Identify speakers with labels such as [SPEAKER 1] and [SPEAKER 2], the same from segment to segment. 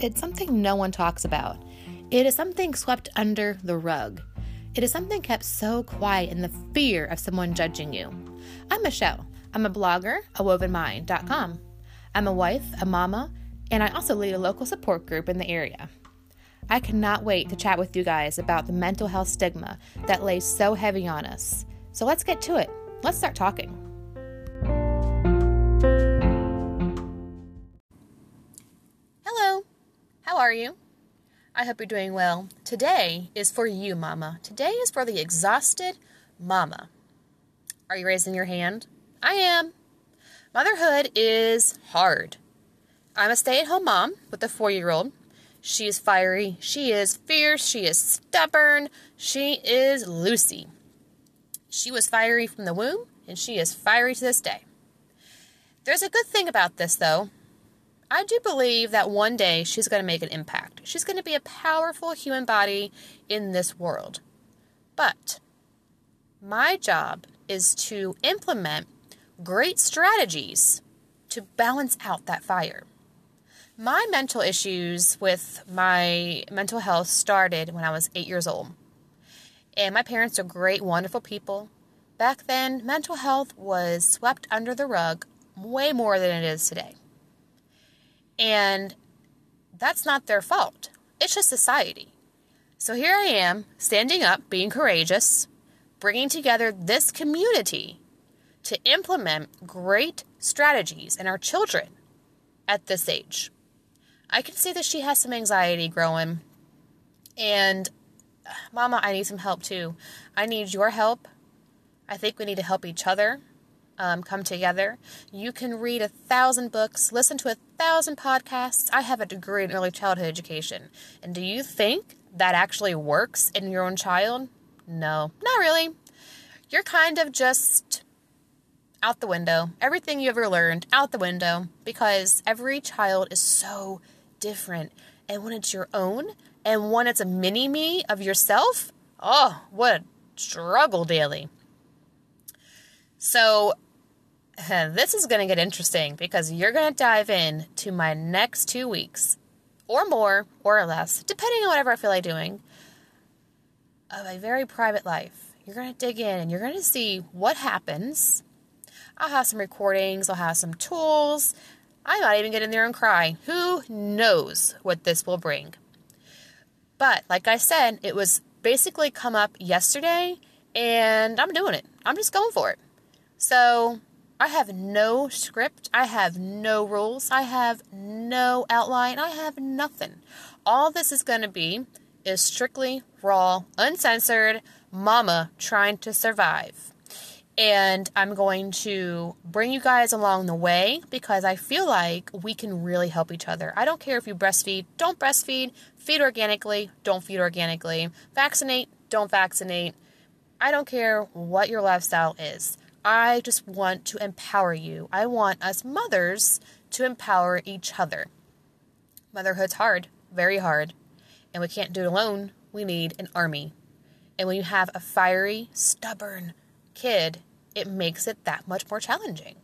[SPEAKER 1] it's something no one talks about. It is something swept under the rug. It is something kept so quiet in the fear of someone judging you. I'm Michelle. I'm a blogger, a wovenmind.com. I'm a wife, a mama, and I also lead a local support group in the area. I cannot wait to chat with you guys about the mental health stigma that lays so heavy on us. So let's get to it. Let's start talking. Are you? I hope you're doing well. Today is for you, Mama. Today is for the exhausted Mama. Are you raising your hand? I am. Motherhood is hard. I'm a stay at home mom with a four year old. She is fiery. She is fierce. She is stubborn. She is Lucy. She was fiery from the womb, and she is fiery to this day. There's a good thing about this, though. I do believe that one day she's going to make an impact. She's going to be a powerful human body in this world. But my job is to implement great strategies to balance out that fire. My mental issues with my mental health started when I was eight years old. And my parents are great, wonderful people. Back then, mental health was swept under the rug way more than it is today. And that's not their fault, it's just society. So here I am, standing up, being courageous, bringing together this community to implement great strategies in our children at this age. I can see that she has some anxiety growing. And, uh, Mama, I need some help too. I need your help. I think we need to help each other um, come together. You can read a thousand books, listen to a thousand podcasts. I have a degree in early childhood education. And do you think that actually works in your own child? No, not really. You're kind of just out the window. Everything you ever learned, out the window, because every child is so different. And when it's your own, and when it's a mini me of yourself, oh, what a struggle daily. So, this is going to get interesting because you're going to dive in to my next two weeks, or more, or less, depending on whatever I feel like doing, of a very private life. You're going to dig in and you're going to see what happens. I'll have some recordings, I'll have some tools, I might even get in there and cry. Who knows what this will bring? But like I said, it was basically come up yesterday and I'm doing it. I'm just going for it. So I have no script. I have no rules. I have no outline. I have nothing. All this is going to be is strictly raw, uncensored, mama trying to survive and I'm going to bring you guys along the way because I feel like we can really help each other. I don't care if you breastfeed, don't breastfeed, feed organically, don't feed organically, vaccinate, don't vaccinate. I don't care what your lifestyle is. I just want to empower you. I want us mothers to empower each other. Motherhood's hard, very hard, and we can't do it alone. We need an army. And when you have a fiery, stubborn kid it makes it that much more challenging.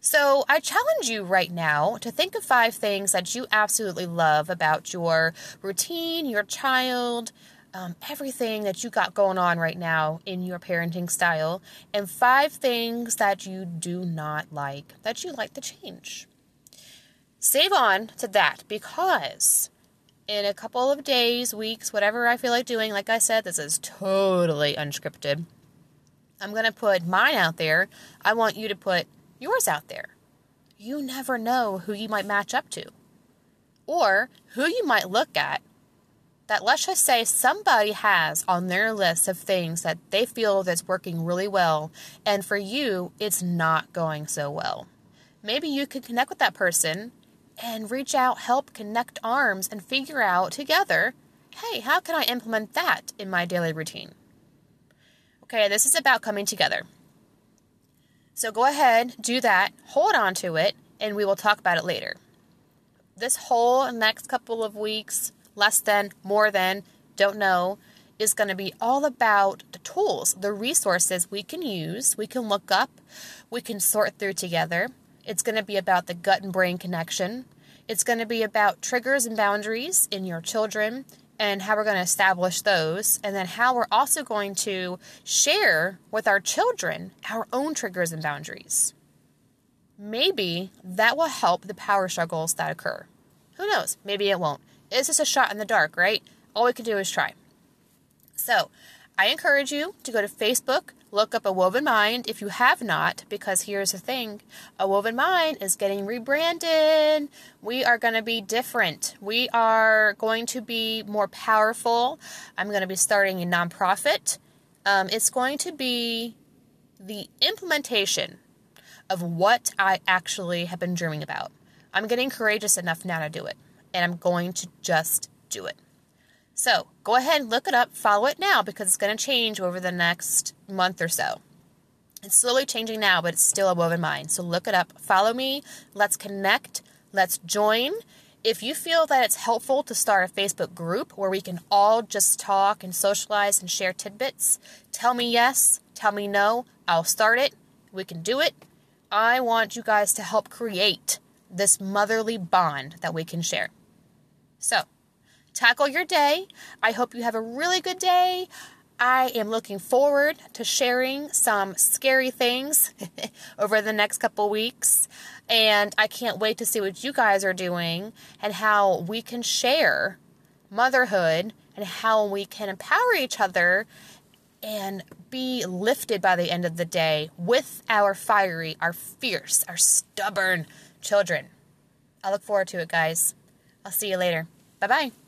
[SPEAKER 1] So, I challenge you right now to think of five things that you absolutely love about your routine, your child, um, everything that you got going on right now in your parenting style, and five things that you do not like, that you like to change. Save on to that because in a couple of days, weeks, whatever I feel like doing, like I said, this is totally unscripted. I'm going to put mine out there. I want you to put yours out there. You never know who you might match up to or who you might look at that let's just say somebody has on their list of things that they feel that's working really well and for you it's not going so well. Maybe you could connect with that person and reach out, help connect arms and figure out together, hey, how can I implement that in my daily routine? Okay, this is about coming together. So go ahead, do that, hold on to it, and we will talk about it later. This whole next couple of weeks, less than, more than, don't know, is going to be all about the tools, the resources we can use, we can look up, we can sort through together. It's going to be about the gut and brain connection. It's going to be about triggers and boundaries in your children and how we're going to establish those, and then how we're also going to share with our children our own triggers and boundaries. Maybe that will help the power struggles that occur. Who knows? Maybe it won't. It's just a shot in the dark, right? All we can do is try. So, I encourage you to go to Facebook, look up A Woven Mind if you have not, because here's the thing A Woven Mind is getting rebranded. We are going to be different. We are going to be more powerful. I'm going to be starting a nonprofit. Um, it's going to be the implementation of what I actually have been dreaming about. I'm getting courageous enough now to do it, and I'm going to just do it. So go ahead and look it up, follow it now because it's going to change over the next month or so. It's slowly changing now, but it's still a woven mind. So look it up, follow me, let's connect, let's join. If you feel that it's helpful to start a Facebook group where we can all just talk and socialize and share tidbits, tell me yes, tell me no, I'll start it. We can do it. I want you guys to help create this motherly bond that we can share. So, tackle your day. I hope you have a really good day. I am looking forward to sharing some scary things over the next couple weeks. And I can't wait to see what you guys are doing and how we can share motherhood and how we can empower each other and be lifted by the end of the day with our fiery, our fierce, our stubborn children. I look forward to it, guys. I'll see you later. Bye bye.